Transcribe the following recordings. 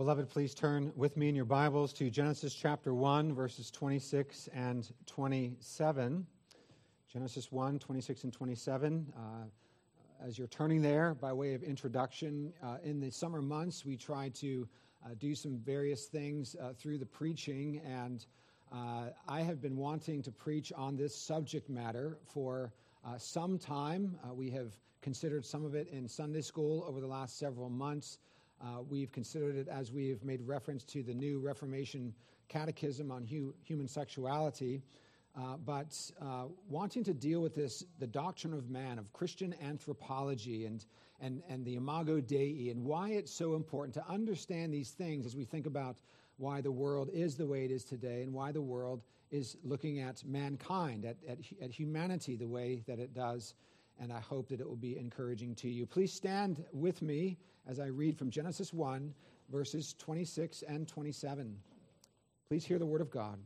beloved, please turn with me in your Bibles to Genesis chapter 1, verses 26 and 27. Genesis 1, 26 and 27. Uh, as you're turning there, by way of introduction, uh, in the summer months, we try to uh, do some various things uh, through the preaching, and uh, I have been wanting to preach on this subject matter for uh, some time. we have considered some of it in Sunday school over the last several months. Uh, we've considered it as we've made reference to the new Reformation Catechism on hu- human sexuality. Uh, but uh, wanting to deal with this, the doctrine of man, of Christian anthropology, and, and, and the Imago Dei, and why it's so important to understand these things as we think about why the world is the way it is today and why the world is looking at mankind, at, at, at humanity the way that it does. And I hope that it will be encouraging to you. Please stand with me as I read from Genesis 1, verses 26 and 27. Please hear the word of God.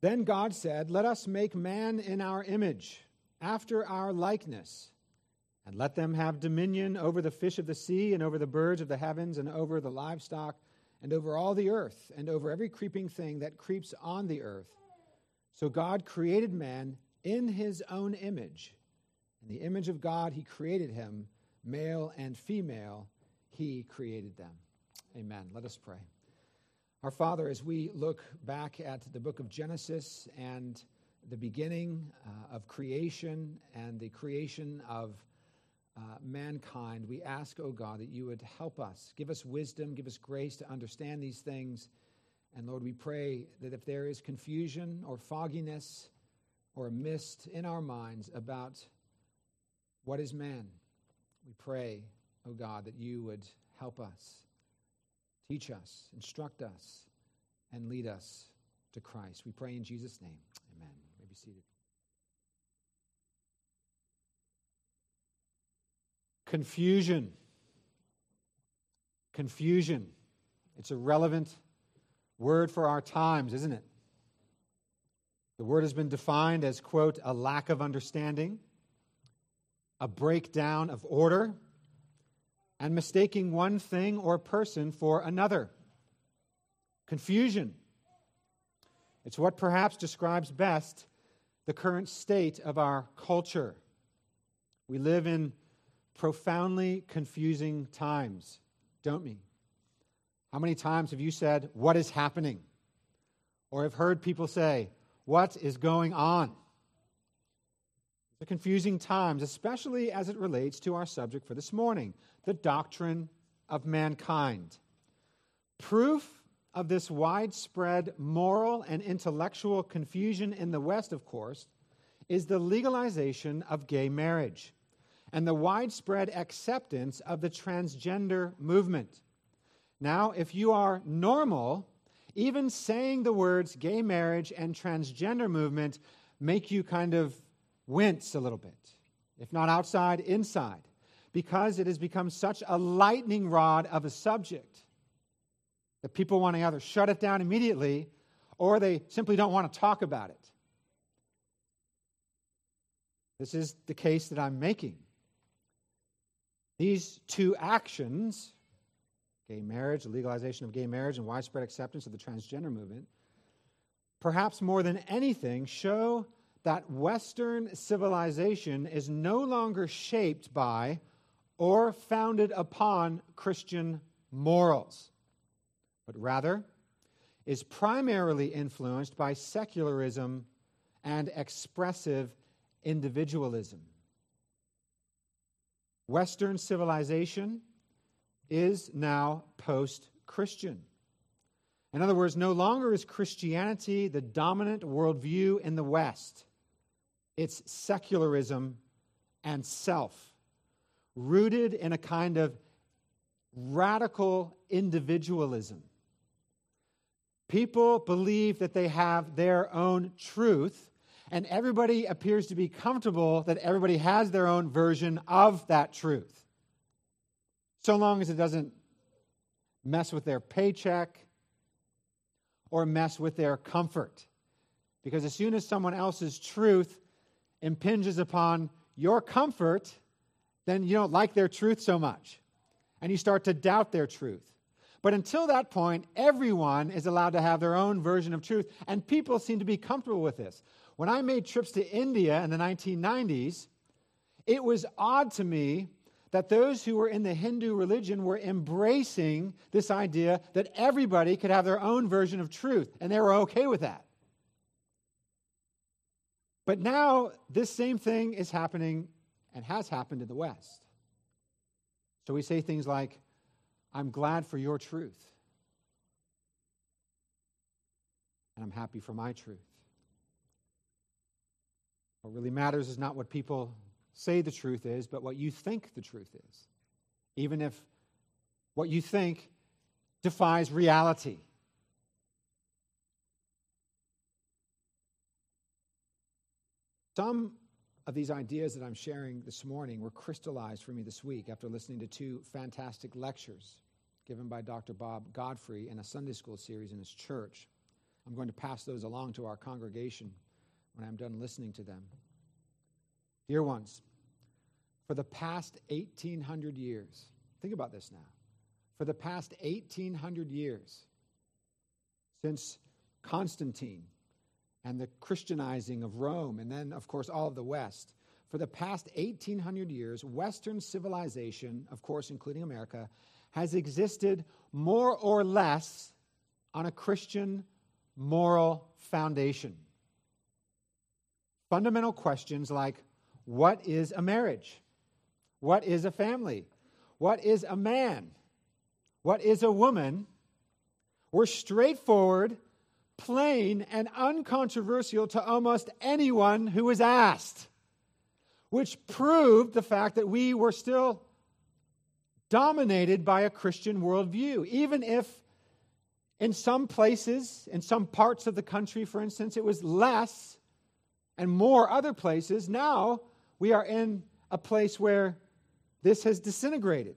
Then God said, Let us make man in our image, after our likeness, and let them have dominion over the fish of the sea, and over the birds of the heavens, and over the livestock, and over all the earth, and over every creeping thing that creeps on the earth. So God created man in his own image. In the image of God, he created him male and female, he created them. Amen. Let us pray. Our Father, as we look back at the book of Genesis and the beginning uh, of creation and the creation of uh, mankind, we ask, O oh God, that you would help us, give us wisdom, give us grace to understand these things. And Lord, we pray that if there is confusion or fogginess or mist in our minds about what is man, we pray, O oh God, that you would help us, teach us, instruct us, and lead us to Christ. We pray in Jesus' name. Amen. You may be seated. Confusion. Confusion. It's a relevant word for our times, isn't it? The word has been defined as, quote, a lack of understanding a breakdown of order, and mistaking one thing or person for another. Confusion. It's what perhaps describes best the current state of our culture. We live in profoundly confusing times, don't we? How many times have you said, What is happening? Or have heard people say, What is going on? The confusing times, especially as it relates to our subject for this morning the doctrine of mankind. Proof of this widespread moral and intellectual confusion in the West, of course, is the legalization of gay marriage and the widespread acceptance of the transgender movement. Now, if you are normal, even saying the words gay marriage and transgender movement make you kind of wince a little bit, if not outside, inside, because it has become such a lightning rod of a subject that people want to either shut it down immediately or they simply don't want to talk about it. This is the case that I'm making. These two actions, gay marriage, the legalization of gay marriage, and widespread acceptance of the transgender movement, perhaps more than anything, show that Western civilization is no longer shaped by or founded upon Christian morals, but rather is primarily influenced by secularism and expressive individualism. Western civilization is now post Christian. In other words, no longer is Christianity the dominant worldview in the West. It's secularism and self, rooted in a kind of radical individualism. People believe that they have their own truth, and everybody appears to be comfortable that everybody has their own version of that truth. So long as it doesn't mess with their paycheck or mess with their comfort. Because as soon as someone else's truth impinges upon your comfort, then you don't like their truth so much. And you start to doubt their truth. But until that point, everyone is allowed to have their own version of truth, and people seem to be comfortable with this. When I made trips to India in the 1990s, it was odd to me that those who were in the Hindu religion were embracing this idea that everybody could have their own version of truth, and they were okay with that. But now, this same thing is happening and has happened in the West. So we say things like, I'm glad for your truth. And I'm happy for my truth. What really matters is not what people say the truth is, but what you think the truth is. Even if what you think defies reality. Some of these ideas that I'm sharing this morning were crystallized for me this week after listening to two fantastic lectures given by Dr. Bob Godfrey in a Sunday school series in his church. I'm going to pass those along to our congregation when I'm done listening to them. Dear ones, for the past 1800 years, think about this now. For the past 1800 years, since Constantine and the Christianizing of Rome, and then, of course, all of the West, for the past 1800 years, Western civilization, of course, including America, has existed more or less on a Christian moral foundation. Fundamental questions like what is a marriage? What is a family? What is a man? What is a woman? Were straightforward, plain, and uncontroversial to almost anyone who was asked, which proved the fact that we were still dominated by a Christian worldview, even if in some places, in some parts of the country, for instance, it was less and more other places. Now we are in a place where this has disintegrated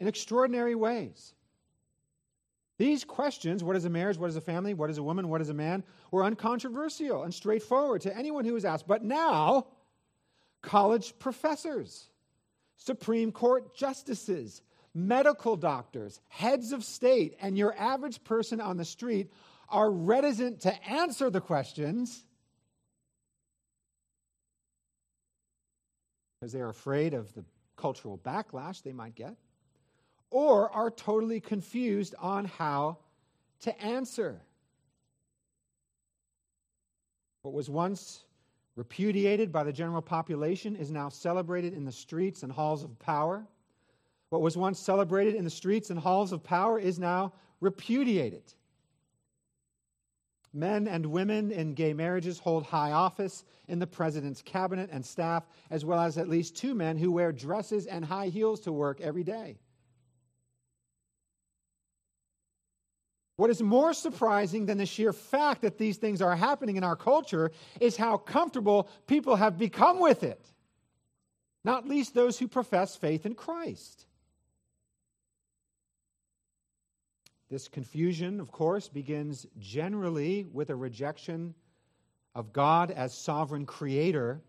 in extraordinary ways. These questions what is a marriage, what is a family, what is a woman, what is a man were uncontroversial and straightforward to anyone who was asked. But now, college professors, Supreme Court justices, medical doctors, heads of state, and your average person on the street are reticent to answer the questions because they are afraid of the cultural backlash they might get, or are totally confused on how to answer. What was once repudiated by the general population is now celebrated in the streets and halls of power. What was once celebrated in the streets and halls of power is now repudiated. Men and women in gay marriages hold high office in the president's cabinet and staff, as well as at least two men who wear dresses and high heels to work every day. What is more surprising than the sheer fact that these things are happening in our culture is how comfortable people have become with it, not least those who profess faith in Christ. This confusion, of course, begins generally with a rejection of God as sovereign creator.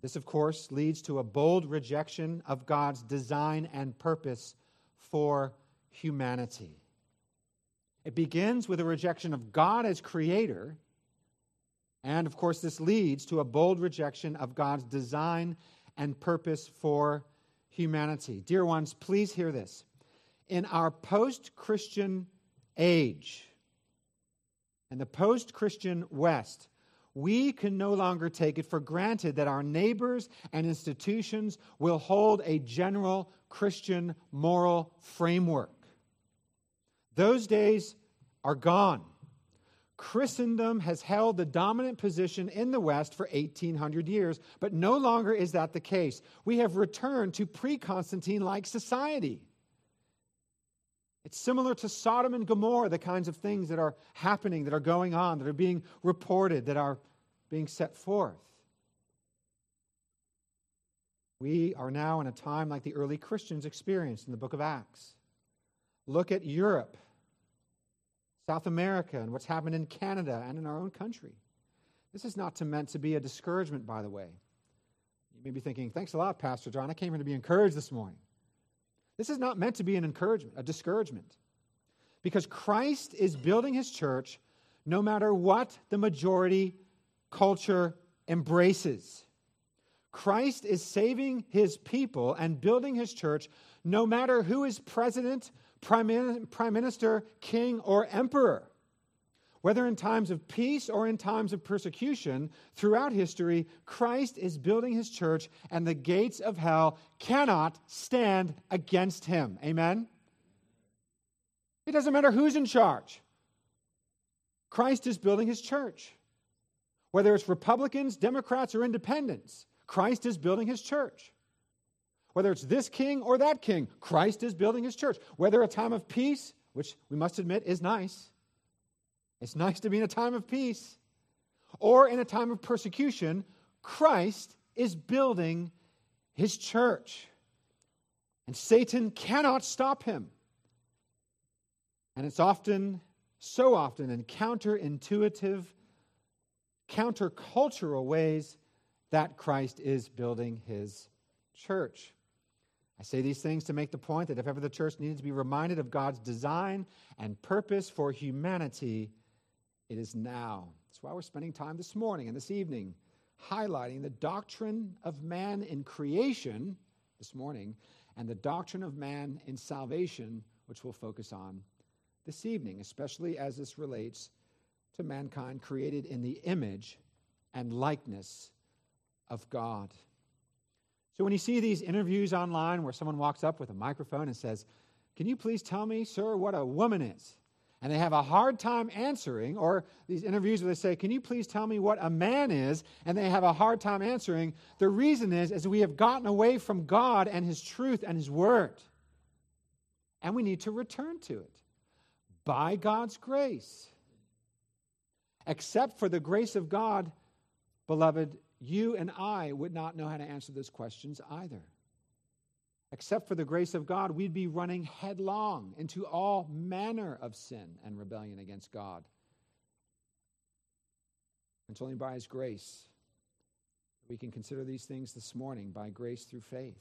This, of course, leads to a bold rejection of God's design and purpose for humanity. It begins with a rejection of God as creator. And of course, this leads to a bold rejection of God's design and purpose for humanity. Dear ones, please hear this in our post Christian age and the post Christian West, we can no longer take it for granted that our neighbors and institutions will hold a general Christian moral framework. Those days are gone. Christendom has held the dominant position in the West for 1800 years, but no longer is that the case. We have returned to pre Constantine like society. It's similar to Sodom and Gomorrah, the kinds of things that are happening, that are going on, that are being reported, that are being set forth. We are now in a time like the early Christians experienced in the book of Acts. Look at Europe, South America, and what's happened in Canada and in our own country. This is not to meant to be a discouragement, by the way. You may be thinking, thanks a lot, Pastor John. I came here to be encouraged this morning. This is not meant to be an encouragement, a discouragement. Because Christ is building his church no matter what the majority culture embraces. Christ is saving his people and building his church no matter who is president, prime, minister, king, or emperor. Whether in times of peace or in times of persecution, throughout history, Christ is building his church, and the gates of hell cannot stand against him. Amen? It doesn't matter who's in charge. Christ is building his church. Whether it's Republicans, Democrats, or independents, Christ is building his church. Whether it's this king or that king, Christ is building his church. Whether a time of peace, which we must admit is nice, it's nice to be in a time of peace. Or in a time of persecution, Christ is building his church. And Satan cannot stop him. And it's often, so often, in counterintuitive, countercultural ways that Christ is building his church. I say these things to make the point that if ever the church needed to be reminded of God's design and purpose for humanity, it is now. That's why we're spending time this morning and this evening highlighting the doctrine of man in creation this morning and the doctrine of man in salvation, which we'll focus on this evening, especially as this relates to mankind created in the image and likeness of God. So when you see these interviews online where someone walks up with a microphone and says, Can you please tell me, sir, what a woman is? and they have a hard time answering, or these interviews where they say, Can you please tell me what a man is? and they have a hard time answering, the reason is, is we have gotten away from God and His truth and His Word. And we need to return to it by God's grace. Except for the grace of God, beloved, you and I would not know how to answer those questions either except for the grace of God, we'd be running headlong into all manner of sin and rebellion against God. It's only by His grace that we can consider these things this morning by grace through faith.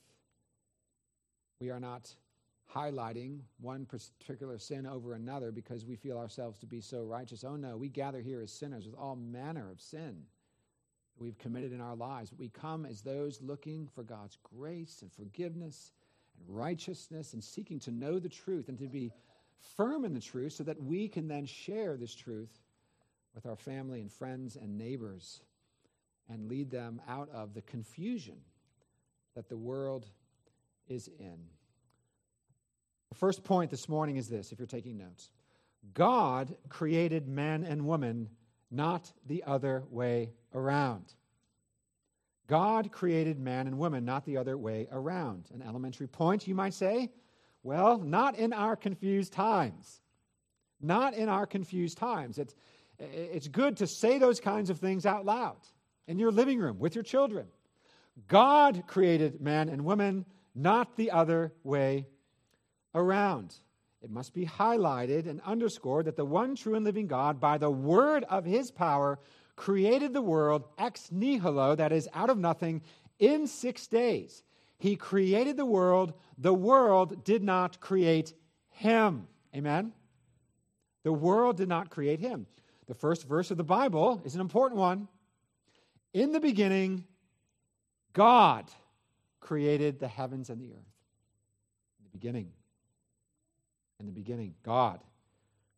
We are not highlighting one particular sin over another because we feel ourselves to be so righteous. Oh no, we gather here as sinners with all manner of sin we've committed in our lives. We come as those looking for God's grace and forgiveness and righteousness and seeking to know the truth and to be firm in the truth so that we can then share this truth with our family and friends and neighbors and lead them out of the confusion that the world is in. The first point this morning is this, if you're taking notes God created man and woman, not the other way around. God created man and woman, not the other way around. An elementary point, you might say? Well, not in our confused times. Not in our confused times. It's, it's good to say those kinds of things out loud in your living room with your children. God created man and woman, not the other way around. It must be highlighted and underscored that the one true and living God, by the word of his power, created the world ex nihilo, that is, out of nothing, in six days. He created the world. The world did not create him. Amen? The world did not create him. The first verse of the Bible is an important one. In the beginning, God created the heavens and the earth. In the beginning. In the beginning, God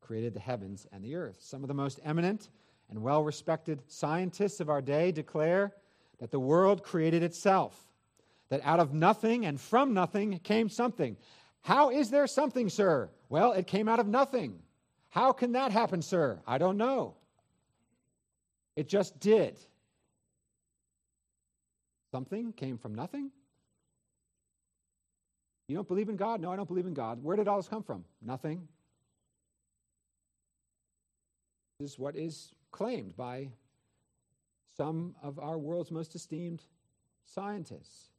created the heavens and the earth. Some of the most eminent and well respected scientists of our day declare that the world created itself, that out of nothing and from nothing came something. How is there something, sir? Well, it came out of nothing. How can that happen, sir? I don't know. It just did. Something came from nothing? You don't believe in God? No, I don't believe in God. Where did all this come from? Nothing. This is what is claimed by some of our world's most esteemed scientists.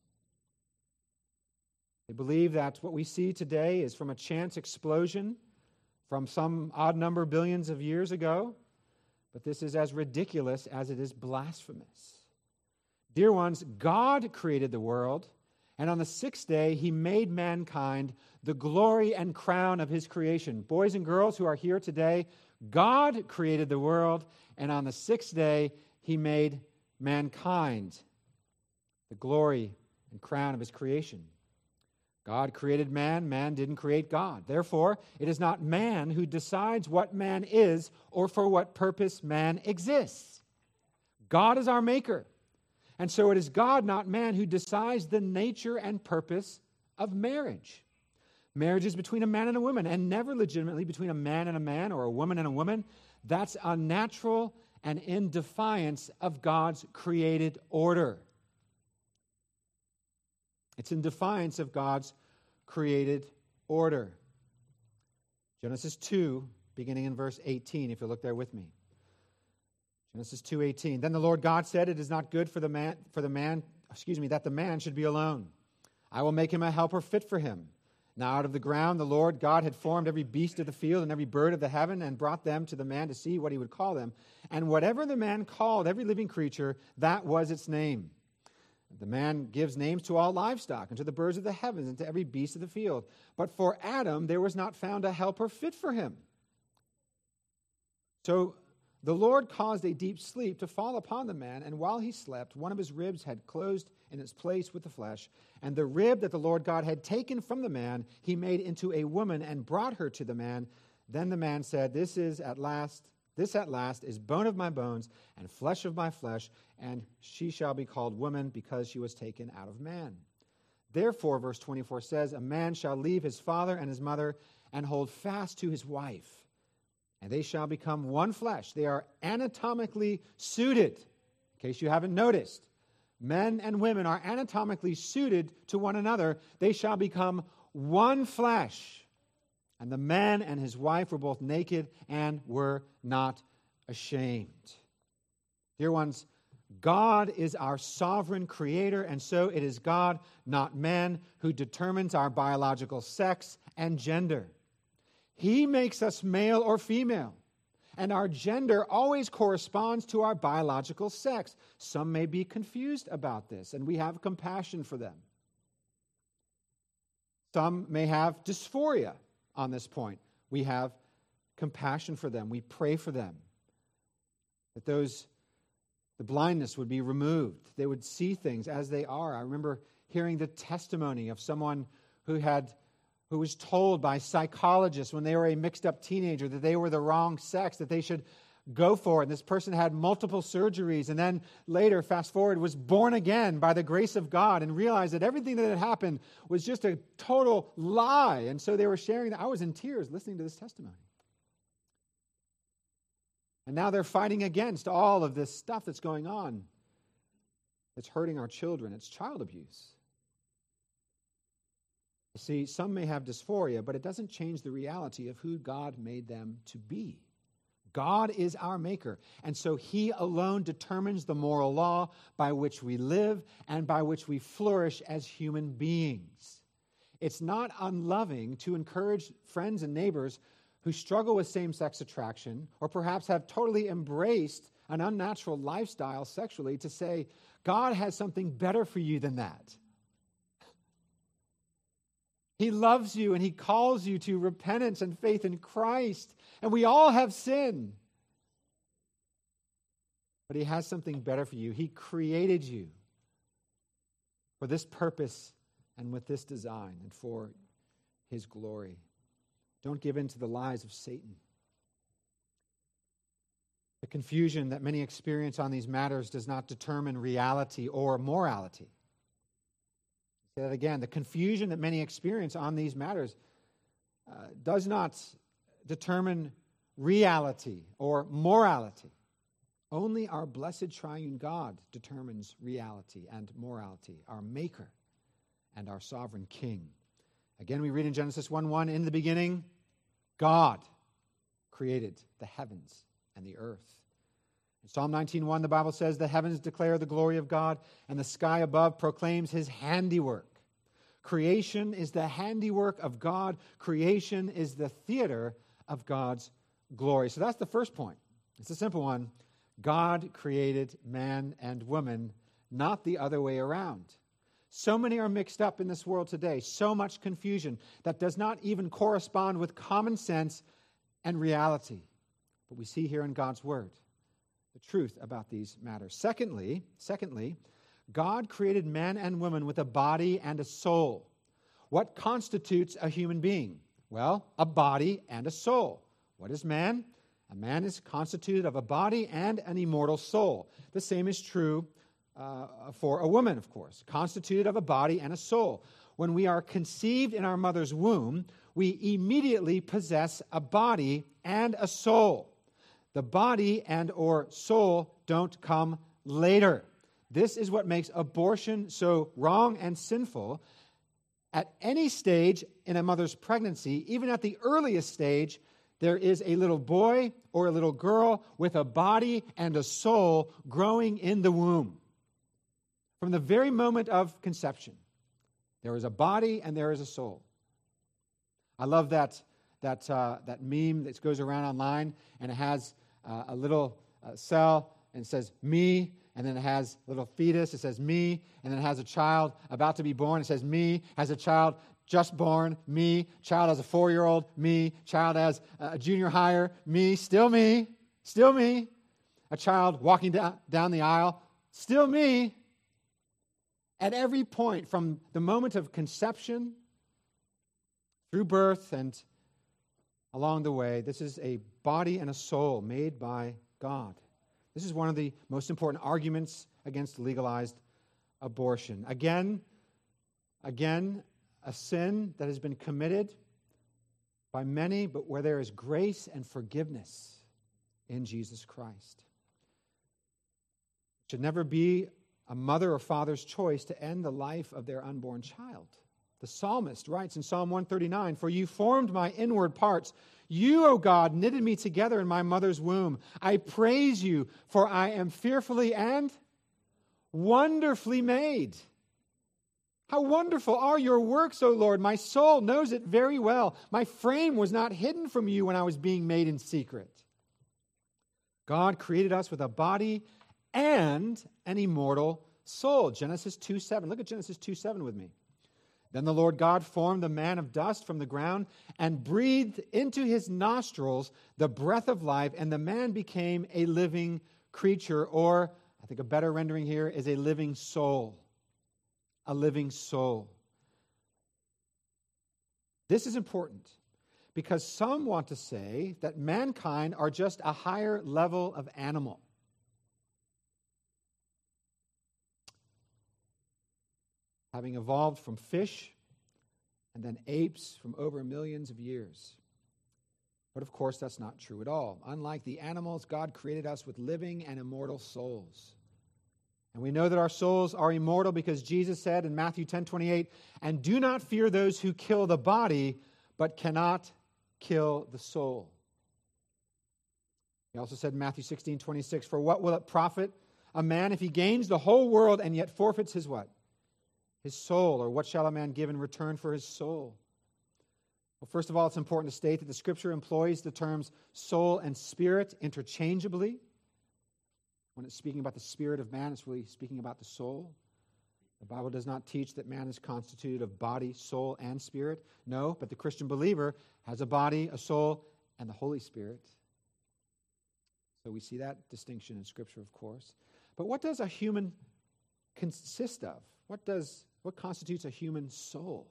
They believe that what we see today is from a chance explosion from some odd number billions of years ago, but this is as ridiculous as it is blasphemous. Dear ones, God created the world, And on the sixth day, he made mankind the glory and crown of his creation. Boys and girls who are here today, God created the world, and on the sixth day, he made mankind the glory and crown of his creation. God created man, man didn't create God. Therefore, it is not man who decides what man is or for what purpose man exists. God is our maker. And so it is God, not man, who decides the nature and purpose of marriage. Marriage is between a man and a woman, and never legitimately between a man and a man or a woman and a woman. That's unnatural and in defiance of God's created order. It's in defiance of God's created order. Genesis 2, beginning in verse 18, if you look there with me. Genesis 2:18. Then the Lord God said, "It is not good for the man for the man, excuse me, that the man should be alone. I will make him a helper fit for him." Now out of the ground the Lord God had formed every beast of the field and every bird of the heaven and brought them to the man to see what he would call them. And whatever the man called every living creature, that was its name. The man gives names to all livestock and to the birds of the heavens and to every beast of the field. But for Adam there was not found a helper fit for him. So the Lord caused a deep sleep to fall upon the man, and while he slept, one of his ribs had closed in its place with the flesh. And the rib that the Lord God had taken from the man, he made into a woman and brought her to the man. Then the man said, This is at last, this at last is bone of my bones and flesh of my flesh, and she shall be called woman because she was taken out of man. Therefore, verse 24 says, A man shall leave his father and his mother and hold fast to his wife and they shall become one flesh. They are anatomically suited, in case you haven't noticed. Men and women are anatomically suited to one another. They shall become one flesh. And the man and his wife were both naked and were not ashamed. Dear ones, God is our sovereign creator, and so it is God, not man, who determines our biological sex and gender. He makes us male or female. And our gender always corresponds to our biological sex. Some may be confused about this, and we have compassion for them. Some may have dysphoria on this point. We have compassion for them. We pray for them that those the blindness would be removed. They would see things as they are. I remember hearing the testimony of someone who had who was told by psychologists when they were a mixed up teenager that they were the wrong sex, that they should go for it. And this person had multiple surgeries and then later, fast forward, was born again by the grace of God and realized that everything that had happened was just a total lie. And so they were sharing that. I was in tears listening to this testimony. And now they're fighting against all of this stuff that's going on It's hurting our children. It's child abuse. See, some may have dysphoria, but it doesn't change the reality of who God made them to be. God is our maker, and so He alone determines the moral law by which we live and by which we flourish as human beings. It's not unloving to encourage friends and neighbors who struggle with same sex attraction or perhaps have totally embraced an unnatural lifestyle sexually to say, God has something better for you than that. He loves you and He calls you to repentance and faith in Christ. And we all have sin. But He has something better for you. He created you for this purpose and with this design and for His glory. Don't give in to the lies of Satan. The confusion that many experience on these matters does not determine reality or morality. That again. The confusion that many experience on these matters uh, does not determine reality or morality. Only our blessed triune God determines reality and morality, our Maker and our sovereign King. Again, we read in Genesis 1 1 In the beginning, God created the heavens and the earth. In Psalm 19:1 the Bible says the heavens declare the glory of God and the sky above proclaims his handiwork. Creation is the handiwork of God. Creation is the theater of God's glory. So that's the first point. It's a simple one. God created man and woman, not the other way around. So many are mixed up in this world today, so much confusion that does not even correspond with common sense and reality. But we see here in God's word the truth about these matters. Secondly, secondly, God created man and woman with a body and a soul. What constitutes a human being? Well, a body and a soul. What is man? A man is constituted of a body and an immortal soul. The same is true uh, for a woman, of course, constituted of a body and a soul. When we are conceived in our mother's womb, we immediately possess a body and a soul. The body and or soul don't come later. This is what makes abortion so wrong and sinful. At any stage in a mother's pregnancy, even at the earliest stage, there is a little boy or a little girl with a body and a soul growing in the womb. From the very moment of conception, there is a body and there is a soul. I love that, that, uh, that meme that goes around online and it has uh, a little uh, cell and says me, and then it has little fetus, it says me, and then it has a child about to be born, it says me, has a child just born, me, child as a four year old, me, child as a junior higher, me, still me, still me, a child walking down, down the aisle, still me. At every point, from the moment of conception through birth and along the way, this is a body and a soul made by God. This is one of the most important arguments against legalized abortion. Again, again, a sin that has been committed by many, but where there is grace and forgiveness in Jesus Christ. It should never be a mother or father's choice to end the life of their unborn child. The psalmist writes in Psalm 139 For you formed my inward parts. You, O God, knitted me together in my mother's womb. I praise you, for I am fearfully and wonderfully made. How wonderful are your works, O Lord! My soul knows it very well. My frame was not hidden from you when I was being made in secret. God created us with a body and an immortal soul. Genesis 2 7. Look at Genesis 2 7 with me. Then the Lord God formed the man of dust from the ground and breathed into his nostrils the breath of life, and the man became a living creature, or I think a better rendering here is a living soul a living soul. This is important because some want to say that mankind are just a higher level of animal. Having evolved from fish and then apes from over millions of years. But of course, that's not true at all. Unlike the animals, God created us with living and immortal souls. And we know that our souls are immortal because Jesus said in Matthew 10 28, and do not fear those who kill the body, but cannot kill the soul. He also said in Matthew 16 26, for what will it profit a man if he gains the whole world and yet forfeits his what? His soul, or what shall a man give in return for his soul? Well, first of all, it's important to state that the scripture employs the terms soul and spirit interchangeably. When it's speaking about the spirit of man, it's really speaking about the soul. The Bible does not teach that man is constituted of body, soul, and spirit. No, but the Christian believer has a body, a soul, and the Holy Spirit. So we see that distinction in Scripture, of course. But what does a human consist of? What does what constitutes a human soul?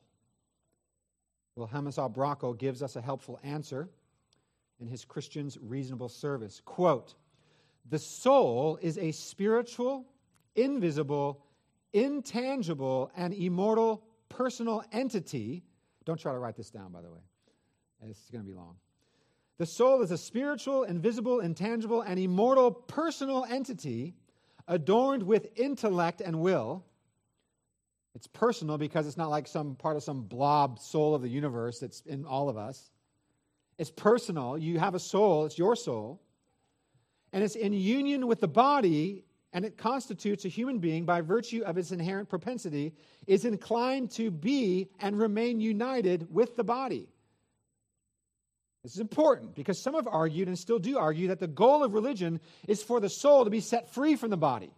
Well, Wilhelmus à Brakel gives us a helpful answer in his Christian's Reasonable Service. Quote, the soul is a spiritual, invisible, intangible, and immortal personal entity. Don't try to write this down, by the way. Is going to be long. The soul is a spiritual, invisible, intangible, and immortal personal entity adorned with intellect and will. It's personal because it's not like some part of some blob soul of the universe that's in all of us. It's personal. You have a soul, it's your soul and it's in union with the body, and it constitutes a human being by virtue of its inherent propensity, is inclined to be and remain united with the body. This is important because some have argued and still do argue that the goal of religion is for the soul to be set free from the body.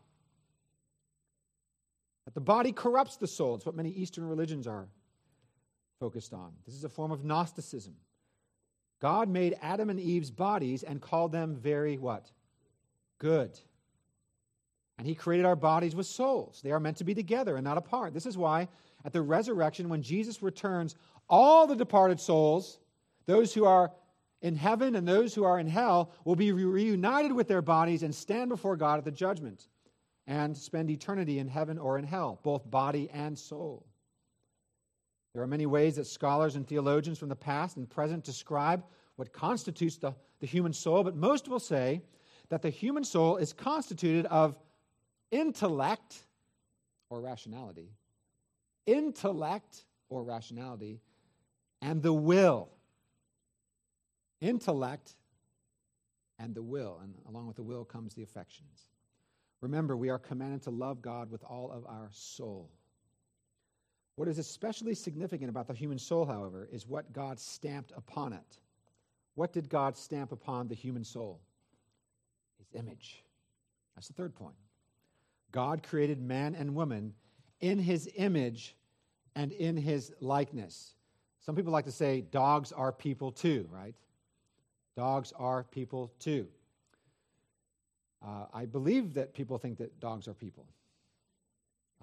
That The body corrupts the soul. It's what many Eastern religions are focused on. This is a form of Gnosticism. God made Adam and Eve's bodies and called them very what? Good. And he created our bodies with souls. They are meant to be together and not apart. This is why at the resurrection, when Jesus returns, all the departed souls, those who are in heaven and those who are in hell, will be reunited with their bodies and stand before God at the judgment and spend eternity in heaven or in hell, both body and soul. There are many ways that scholars and theologians from the past and present describe what constitutes the, the human soul, but most will say that the human soul is constituted of intellect or rationality, intellect or rationality, and the will. Intellect and the will, and along with the will comes the affections. Remember, we are commanded to love God with all of our soul. What is especially significant about the human soul, however, is what God stamped upon it. What did God stamp upon the human soul? His image. That's the third point. God created man and woman in his image and in his likeness. Some people like to say dogs are people too, right? Dogs are people too. Uh, I believe that people think that dogs are people.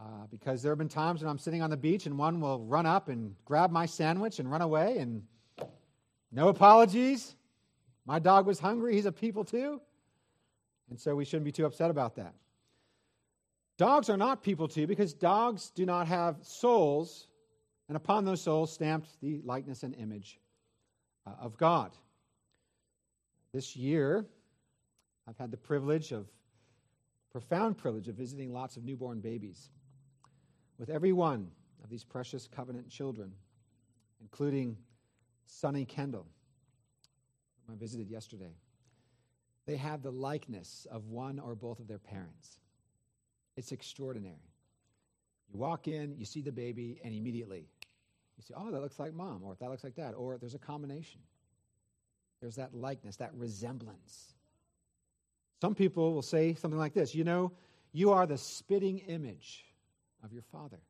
Uh, because there have been times when I'm sitting on the beach and one will run up and grab my sandwich and run away, and no apologies. My dog was hungry. He's a people too. And so we shouldn't be too upset about that. Dogs are not people too because dogs do not have souls, and upon those souls stamped the likeness and image uh, of God. This year, I've had the privilege of, profound privilege of visiting lots of newborn babies with every one of these precious covenant children, including Sonny Kendall, whom I visited yesterday. They have the likeness of one or both of their parents. It's extraordinary. You walk in, you see the baby, and immediately you say, oh, that looks like mom, or that looks like that, or there's a combination. There's that likeness, that resemblance. Some people will say something like this You know, you are the spitting image of your father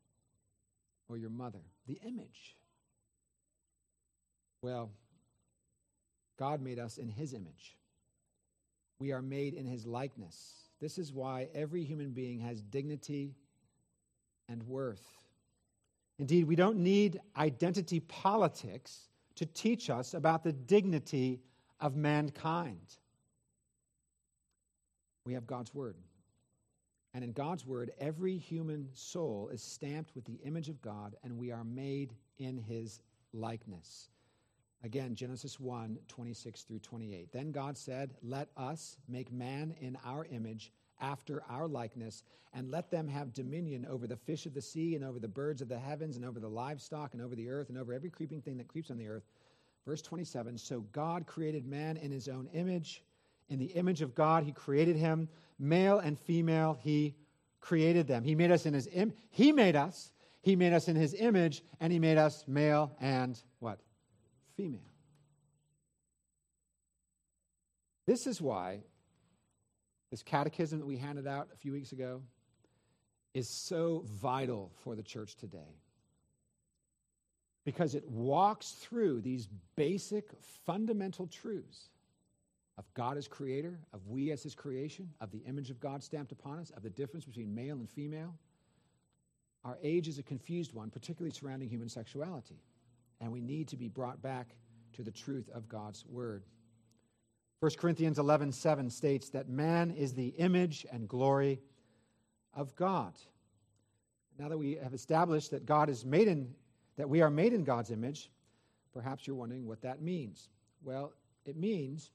or your mother, the image. Well, God made us in his image. We are made in his likeness. This is why every human being has dignity and worth. Indeed, we don't need identity politics to teach us about the dignity of mankind. We have God's Word. And in God's Word, every human soul is stamped with the image of God, and we are made in His likeness. Again, Genesis 1 26 through 28. Then God said, Let us make man in our image, after our likeness, and let them have dominion over the fish of the sea, and over the birds of the heavens, and over the livestock, and over the earth, and over every creeping thing that creeps on the earth. Verse 27 So God created man in his own image. In the image of God, he created him. Male and female, he created them. He made us in his Im- he made us. He made us in his image, and he made us male and what? female. This is why this catechism that we handed out a few weeks ago is so vital for the church today. Because it walks through these basic fundamental truths of God as creator, of we as his creation, of the image of God stamped upon us, of the difference between male and female. Our age is a confused one, particularly surrounding human sexuality and we need to be brought back to the truth of God's word. 1 Corinthians 11 7 states that man is the image and glory of God. Now that we have established that God is made in, that we are made in God's image, perhaps you're wondering what that means. Well, it means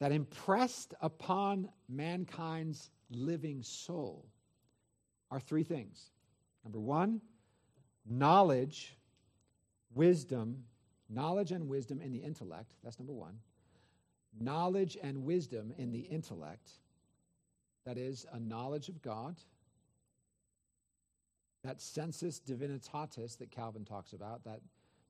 that impressed upon mankind's living soul are three things. Number one, knowledge wisdom, knowledge and wisdom in the intellect. That's number one. Knowledge and wisdom in the intellect. That is, a knowledge of God. That sensus divinitatis that Calvin talks about, that,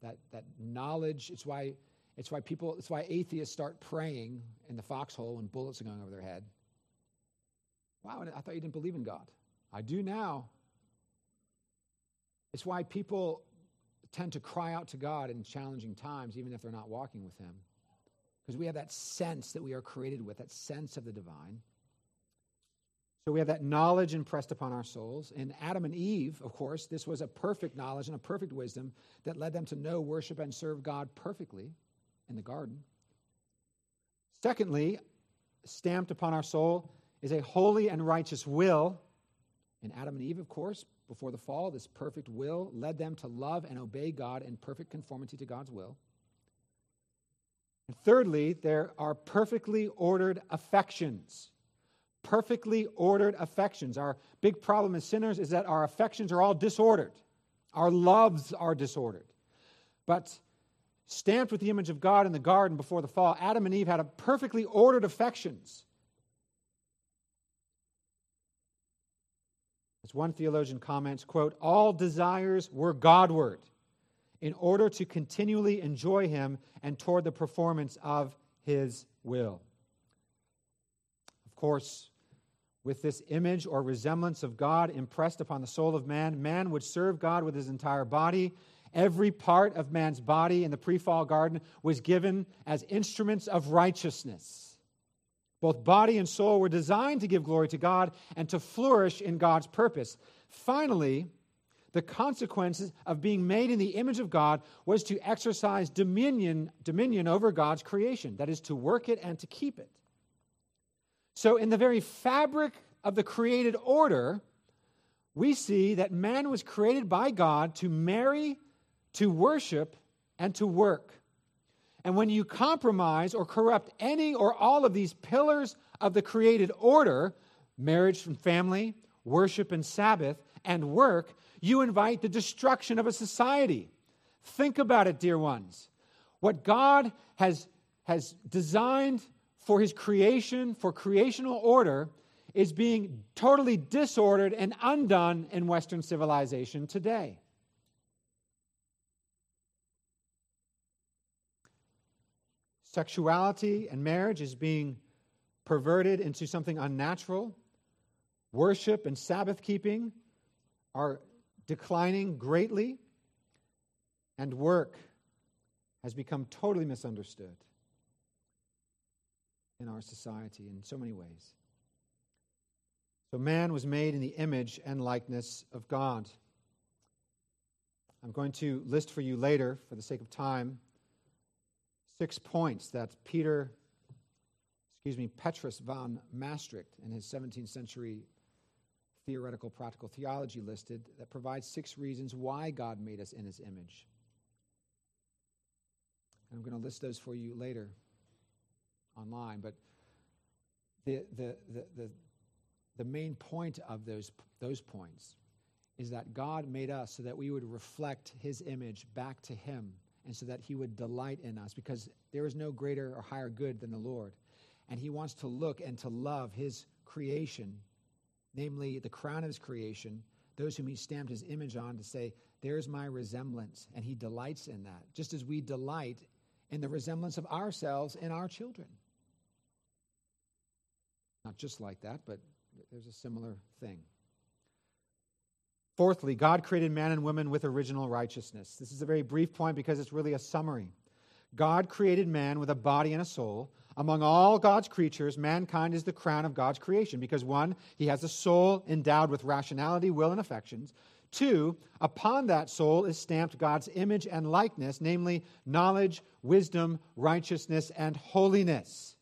that, that knowledge, it's why, it's why people, it's why atheists start praying in the foxhole when bullets are going over their head. Wow, I thought you didn't believe in God. I do now. It's why people tend to cry out to God in challenging times, even if they're not walking with Him. Because we have that sense that we are created with, that sense of the divine. So we have that knowledge impressed upon our souls. In Adam and Eve, of course, this was a perfect knowledge and a perfect wisdom that led them to know, worship, and serve God perfectly in the garden. Secondly, stamped upon our soul is a holy and righteous will. In Adam and Eve, of course, before the fall, this perfect will led them to love and obey God in perfect conformity to God's will. And thirdly, there are perfectly ordered affections perfectly ordered affections. Our big problem as sinners is that our affections are all disordered, our loves are disordered. But stamped with the image of God in the garden before the fall, Adam and Eve had a perfectly ordered affections. As one theologian comments, quote, all desires were Godward in order to continually enjoy him and toward the performance of his will. Of course, with this image or resemblance of God impressed upon the soul of man, man would serve God with his entire body. Every part of man's body in the pre fall garden was given as instruments of righteousness. Both body and soul were designed to give glory to God and to flourish in God's purpose. Finally, the consequences of being made in the image of God was to exercise dominion, dominion over God's creation, that is, to work it and to keep it. So, in the very fabric of the created order, we see that man was created by God to marry, to worship, and to work. And when you compromise or corrupt any or all of these pillars of the created order marriage and family, worship and Sabbath, and work you invite the destruction of a society. Think about it, dear ones. What God has, has designed for his creation, for creational order, is being totally disordered and undone in Western civilization today. Sexuality and marriage is being perverted into something unnatural. Worship and Sabbath keeping are declining greatly. And work has become totally misunderstood in our society in so many ways. So, man was made in the image and likeness of God. I'm going to list for you later, for the sake of time, six points that Peter, excuse me, Petrus von Mastricht, in his 17th century theoretical practical theology listed, that provides six reasons why God made us in his image. And I'm going to list those for you later online, but the, the, the, the, the main point of those, those points is that God made us so that we would reflect his image back to him and so that he would delight in us because there is no greater or higher good than the Lord. And he wants to look and to love his creation, namely the crown of his creation, those whom he stamped his image on, to say, There's my resemblance. And he delights in that, just as we delight in the resemblance of ourselves and our children. Not just like that, but there's a similar thing. Fourthly, God created man and woman with original righteousness. This is a very brief point because it's really a summary. God created man with a body and a soul. Among all God's creatures, mankind is the crown of God's creation because one, he has a soul endowed with rationality, will, and affections. Two, upon that soul is stamped God's image and likeness, namely knowledge, wisdom, righteousness, and holiness.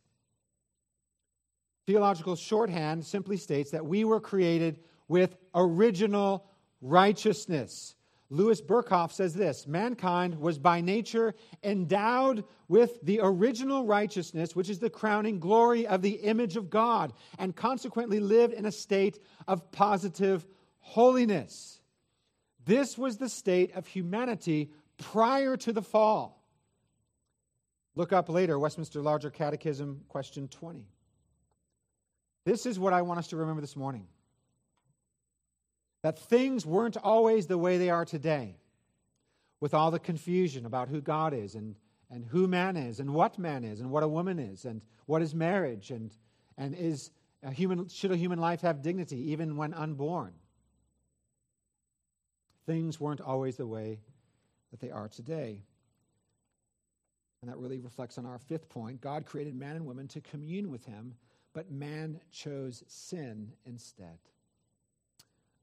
Theological shorthand simply states that we were created with original righteousness. Louis Berkhof says this Mankind was by nature endowed with the original righteousness, which is the crowning glory of the image of God, and consequently lived in a state of positive holiness. This was the state of humanity prior to the fall. Look up later, Westminster Larger Catechism, question 20. This is what I want us to remember this morning that things weren't always the way they are today, with all the confusion about who God is and, and who man is and what man is and what a woman is and what is marriage and, and is a human, should a human life have dignity even when unborn. things weren't always the way that they are today. And that really reflects on our fifth point. God created man and woman to commune with him, but man chose sin instead.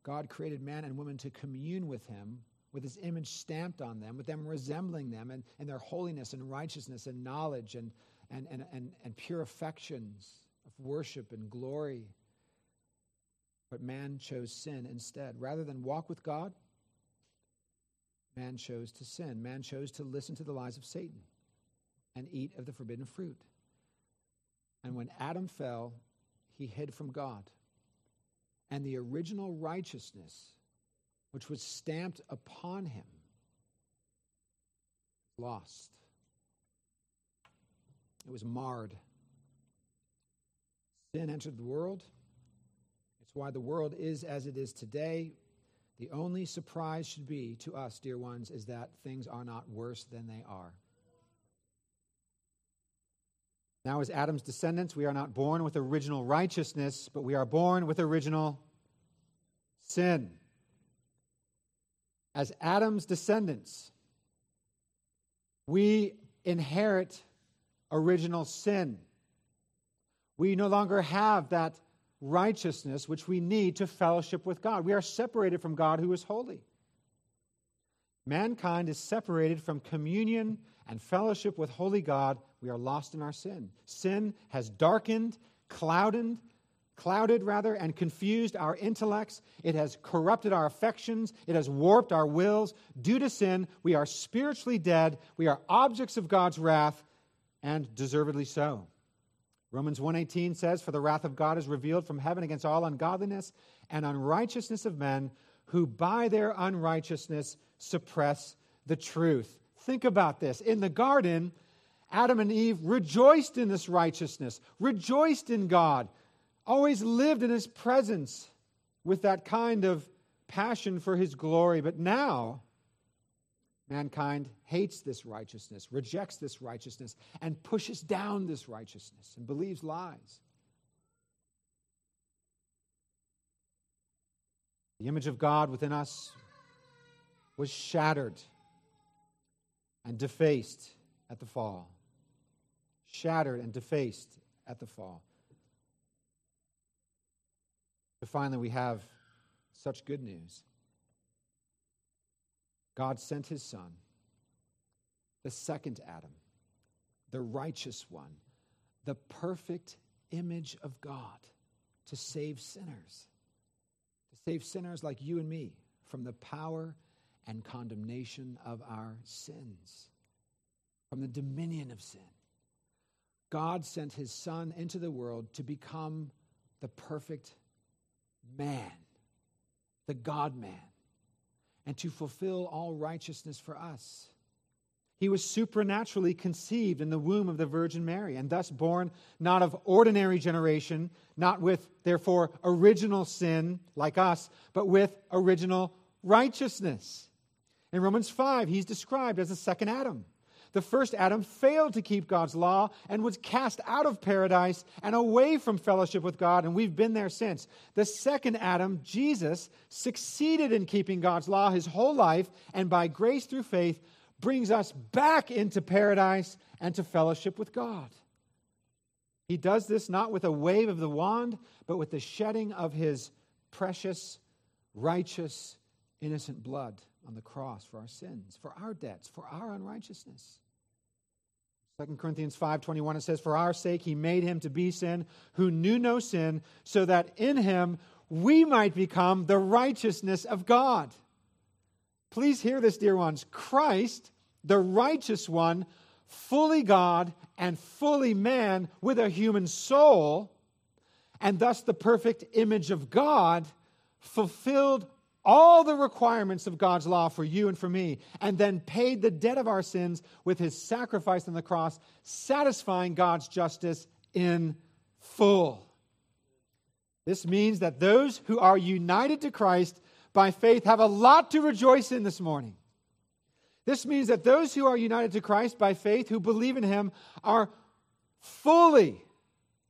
God created man and woman to commune with him, with his image stamped on them, with them resembling them and, and their holiness and righteousness and knowledge and, and, and, and, and pure affections of worship and glory. But man chose sin instead. Rather than walk with God, man chose to sin. Man chose to listen to the lies of Satan and eat of the forbidden fruit. And when Adam fell, he hid from God. And the original righteousness, which was stamped upon him, lost. It was marred. Sin entered the world. It's why the world is as it is today. The only surprise should be to us, dear ones, is that things are not worse than they are. Now, as Adam's descendants, we are not born with original righteousness, but we are born with original sin. As Adam's descendants, we inherit original sin. We no longer have that righteousness which we need to fellowship with God. We are separated from God who is holy. Mankind is separated from communion and fellowship with holy God. We are lost in our sin. Sin has darkened, clouded, clouded rather, and confused our intellects. It has corrupted our affections. It has warped our wills. Due to sin, we are spiritually dead. We are objects of God's wrath, and deservedly so. Romans 1:18 says, "For the wrath of God is revealed from heaven against all ungodliness and unrighteousness of men who by their unrighteousness suppress the truth." Think about this. In the garden, Adam and Eve rejoiced in this righteousness, rejoiced in God, always lived in his presence with that kind of passion for his glory. But now, Mankind hates this righteousness, rejects this righteousness, and pushes down this righteousness and believes lies. The image of God within us was shattered and defaced at the fall. Shattered and defaced at the fall. But finally, we have such good news. God sent his son, the second Adam, the righteous one, the perfect image of God to save sinners, to save sinners like you and me from the power and condemnation of our sins, from the dominion of sin. God sent his son into the world to become the perfect man, the God man and to fulfill all righteousness for us. He was supernaturally conceived in the womb of the Virgin Mary, and thus born not of ordinary generation, not with, therefore, original sin like us, but with original righteousness. In Romans 5, he's described as the second Adam. The first Adam failed to keep God's law and was cast out of paradise and away from fellowship with God, and we've been there since. The second Adam, Jesus, succeeded in keeping God's law his whole life, and by grace through faith, brings us back into paradise and to fellowship with God. He does this not with a wave of the wand, but with the shedding of his precious, righteous, innocent blood on the cross for our sins, for our debts, for our unrighteousness. 2 Corinthians 5:21 it says for our sake he made him to be sin who knew no sin so that in him we might become the righteousness of God. Please hear this dear ones. Christ, the righteous one, fully God and fully man with a human soul and thus the perfect image of God fulfilled all the requirements of God's law for you and for me, and then paid the debt of our sins with his sacrifice on the cross, satisfying God's justice in full. This means that those who are united to Christ by faith have a lot to rejoice in this morning. This means that those who are united to Christ by faith, who believe in him, are fully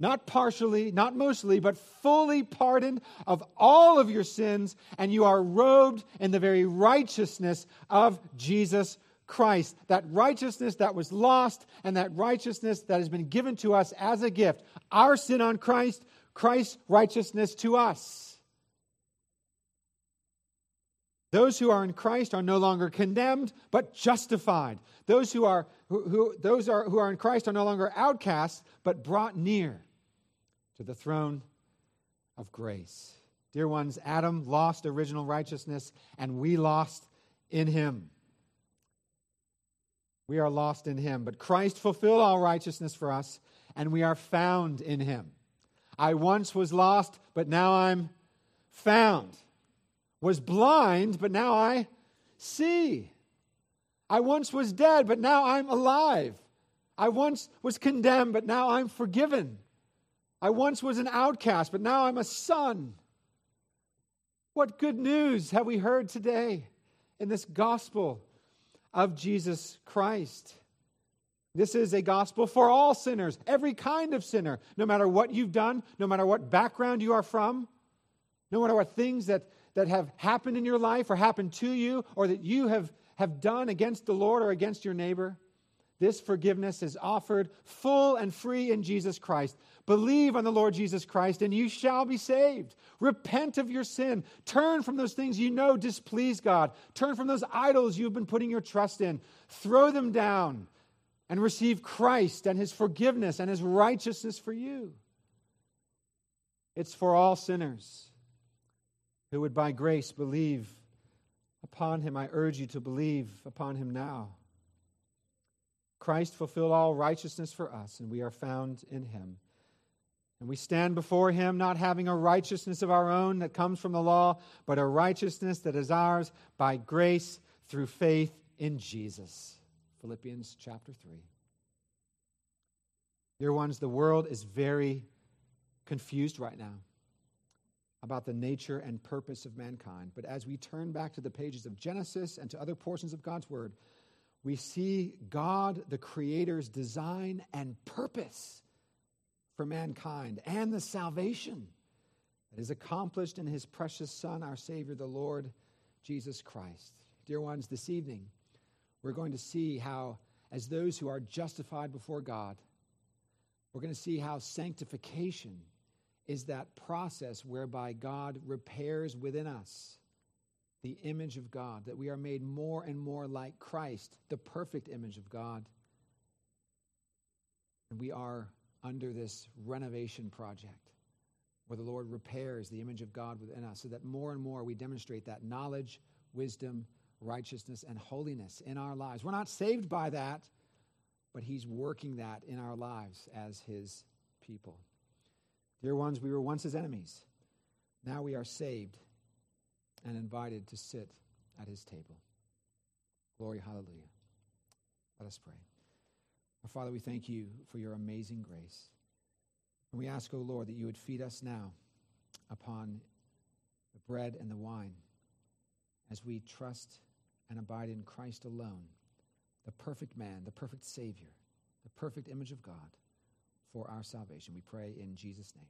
not partially, not mostly, but fully pardoned of all of your sins, and you are robed in the very righteousness of Jesus Christ. That righteousness that was lost, and that righteousness that has been given to us as a gift. Our sin on Christ, Christ's righteousness to us. Those who are in Christ are no longer condemned, but justified. Those who are, who, who, those are, who are in Christ are no longer outcasts, but brought near to the throne of grace. Dear ones, Adam lost original righteousness, and we lost in him. We are lost in him, but Christ fulfilled all righteousness for us, and we are found in him. I once was lost, but now I'm found was blind, but now I see. I once was dead, but now I'm alive. I once was condemned, but now I'm forgiven. I once was an outcast, but now I'm a son. What good news have we heard today in this gospel of Jesus Christ? This is a gospel for all sinners, every kind of sinner, no matter what you've done, no matter what background you are from, no matter what things that that have happened in your life or happened to you or that you have, have done against the Lord or against your neighbor, this forgiveness is offered full and free in Jesus Christ. Believe on the Lord Jesus Christ and you shall be saved. Repent of your sin. Turn from those things you know displease God. Turn from those idols you've been putting your trust in. Throw them down and receive Christ and his forgiveness and his righteousness for you. It's for all sinners who would by grace believe upon him. I urge you to believe upon him now. Christ fulfilled all righteousness for us, and we are found in him. And we stand before him not having a righteousness of our own that comes from the law, but a righteousness that is ours by grace through faith in Jesus. Philippians chapter 3. Dear ones, the world is very confused right now about the nature and purpose of mankind. But as we turn back to the pages of Genesis and to other portions of God's Word, we see God, the Creator's design and purpose for mankind and the salvation that is accomplished in His precious Son, our Savior, the Lord Jesus Christ. Dear ones, this evening, we're going to see how, as those who are justified before God, we're going to see how sanctification is that process whereby God repairs within us the image of God, that we are made more and more like Christ, the perfect image of God. And we are under this renovation project where the Lord repairs the image of God within us so that more and more we demonstrate that knowledge, wisdom, righteousness, and holiness in our lives. We're not saved by that, but He's working that in our lives as His people. Dear ones, we were once his enemies. Now we are saved and invited to sit at his table. Glory, hallelujah. Let us pray. Our Father, we thank you for your amazing grace. And we ask, O oh Lord, that you would feed us now upon the bread and the wine as we trust and abide in Christ alone, the perfect man, the perfect Savior, the perfect image of God for our salvation. We pray in Jesus' name.